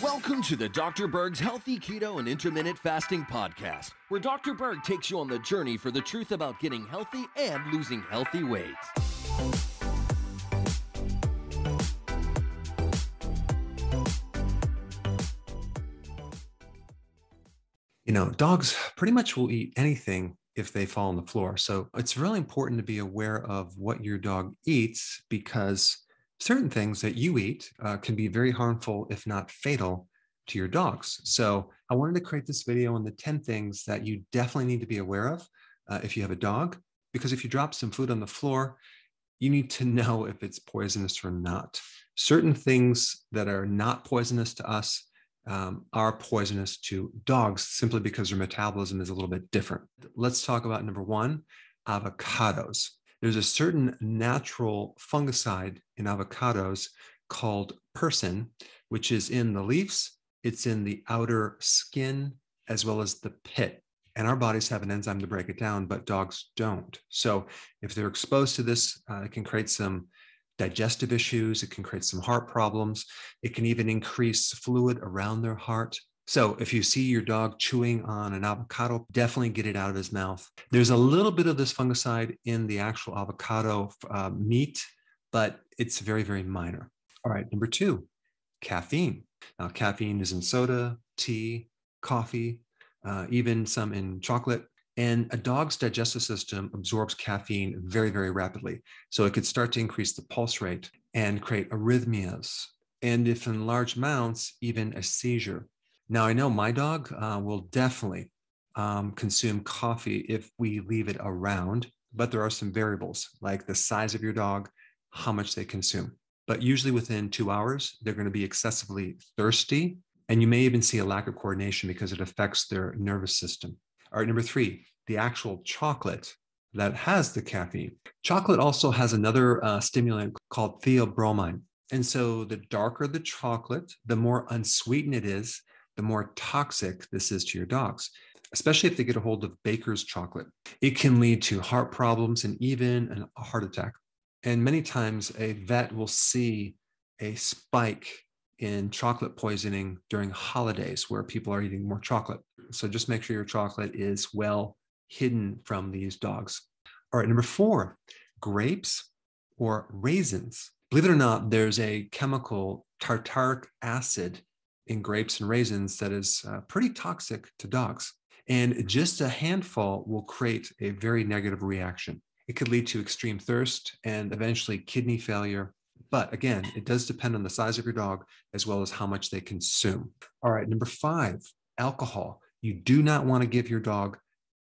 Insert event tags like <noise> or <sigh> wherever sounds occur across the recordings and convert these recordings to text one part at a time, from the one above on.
Welcome to the Dr. Berg's Healthy Keto and Intermittent Fasting Podcast, where Dr. Berg takes you on the journey for the truth about getting healthy and losing healthy weight. You know, dogs pretty much will eat anything if they fall on the floor. So it's really important to be aware of what your dog eats because certain things that you eat uh, can be very harmful, if not fatal, to your dogs. So I wanted to create this video on the 10 things that you definitely need to be aware of uh, if you have a dog, because if you drop some food on the floor, you need to <laughs> know if it's poisonous or not. Certain things that are not poisonous to us um, are poisonous to dogs simply because their metabolism is a little bit different. Let's talk about number one avocados. There's a certain natural fungicide in avocados called persin, which is in the leaves, it's in the outer skin, as well as the pit. And our bodies have an enzyme to break it down, but dogs don't. So if they're exposed to this, uh, it can create some digestive issues. It can create some heart problems. It can even increase fluid around their heart. So if you see your dog chewing on an avocado, definitely get it out of his mouth. There's a little bit of this fungicide in the actual avocado uh, meat, but it's very, very minor. All right, number two, caffeine. Now, caffeine is in soda, tea, coffee, uh, even some in chocolate. And a dog's digestive system absorbs caffeine very, very rapidly. So it could start to increase the pulse rate and create arrhythmias. And if in large amounts, even a seizure. Now, I know my dog uh, will definitely um, consume coffee if we leave it around, but there are some variables like the size of your dog, how much they consume. But usually within two hours, they're going to be excessively thirsty. And you may even see a lack of coordination because it affects their nervous system. All right, number three, the actual chocolate that has the caffeine. Chocolate also has another uh, stimulant called theobromine. And so the darker the chocolate, the more unsweetened it is, the more toxic this is to your dogs, especially if they get a hold of baker's chocolate. It can lead to heart problems and even a heart attack. And many times a vet will see a spike in chocolate poisoning during holidays where people are eating more chocolate. So just make sure your chocolate is well hidden from these dogs. All right, number four, grapes or raisins. Believe it or not, there's a chemical tartaric acid in grapes and raisins that is uh, pretty toxic to dogs. And just a handful will create a very negative reaction. It could lead to extreme thirst and eventually kidney failure but again, it does depend on the size of your dog as well as how much they consume. All right, number five, alcohol. You do not want to give your dog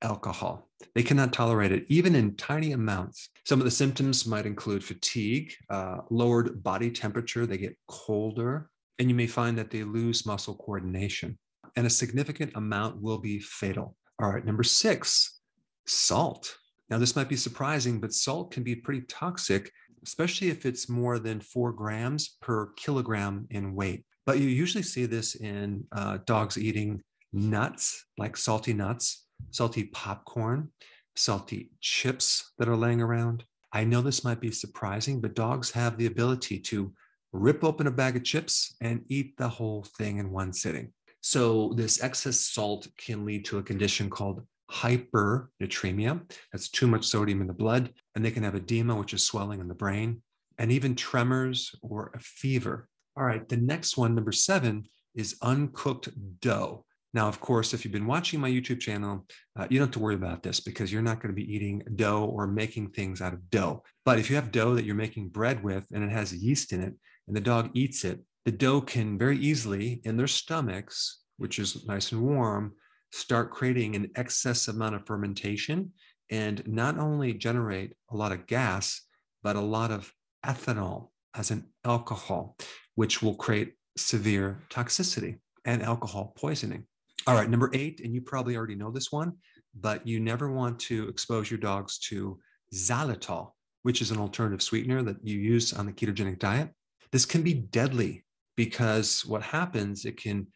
alcohol. They cannot tolerate it, even in tiny amounts. Some of the symptoms might include fatigue, uh, lowered body temperature, they get colder, and you may find that they lose muscle coordination. And a significant amount will be fatal. All right, number six, salt. Now, this might be surprising, but salt can be pretty toxic especially if it's more than four grams per kilogram in weight. But you usually see this in uh, dogs eating nuts, like salty nuts, salty popcorn, salty chips that are laying around. I know this might be surprising, but dogs have the ability to rip open a bag of chips and eat the whole thing in one sitting. So, this excess salt can lead to a condition called hypernatremia. That's too much sodium in the blood. And they can have edema, which is swelling in the brain, and even tremors or a fever. All right, the next one, number seven, is uncooked dough. Now, of course, if you've been watching my YouTube channel, uh, you don't have to worry about this because you're not going to be eating dough or making things out of dough. But if you have dough that you're making bread with and it has yeast in it and the dog eats it, the dough can very easily in their stomachs, which is nice and warm, start creating an excess amount of fermentation and not only generate a lot of gas, but a lot of ethanol as an alcohol, which will create severe toxicity and alcohol poisoning. All right, number eight, and you probably already know this one, but you never want to expose your dogs to xylitol, which is an alternative sweetener that you use on the ketogenic diet. This can be deadly because what happens, it can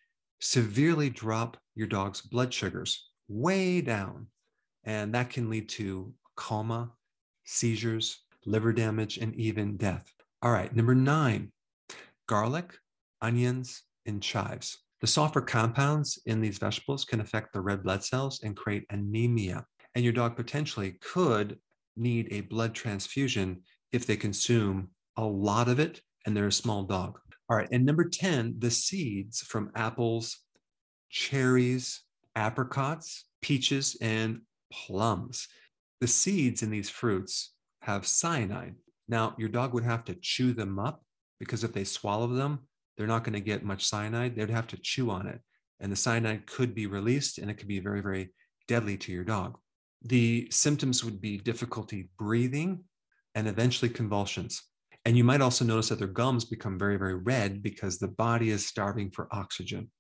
severely drop your dog's blood sugars way down. And that can lead to coma, seizures, liver damage, and even death. All right, number nine, garlic, onions, and chives. The sulfur compounds in these vegetables can affect the red blood cells and create anemia. And your dog potentially could need a blood transfusion if they consume a lot of it and they're a small dog. All right. And number 10, the seeds from apples, cherries, apricots, peaches, and plums. The seeds in these fruits have cyanide. Now, your dog would have to chew them up because if they swallow them, they're not going to get much cyanide. They'd have to chew on it. And the cyanide could be released and it could be very, very deadly to your dog. The symptoms would be difficulty breathing and eventually convulsions. And you might also notice that their gums become very, very red because the body is starving for oxygen.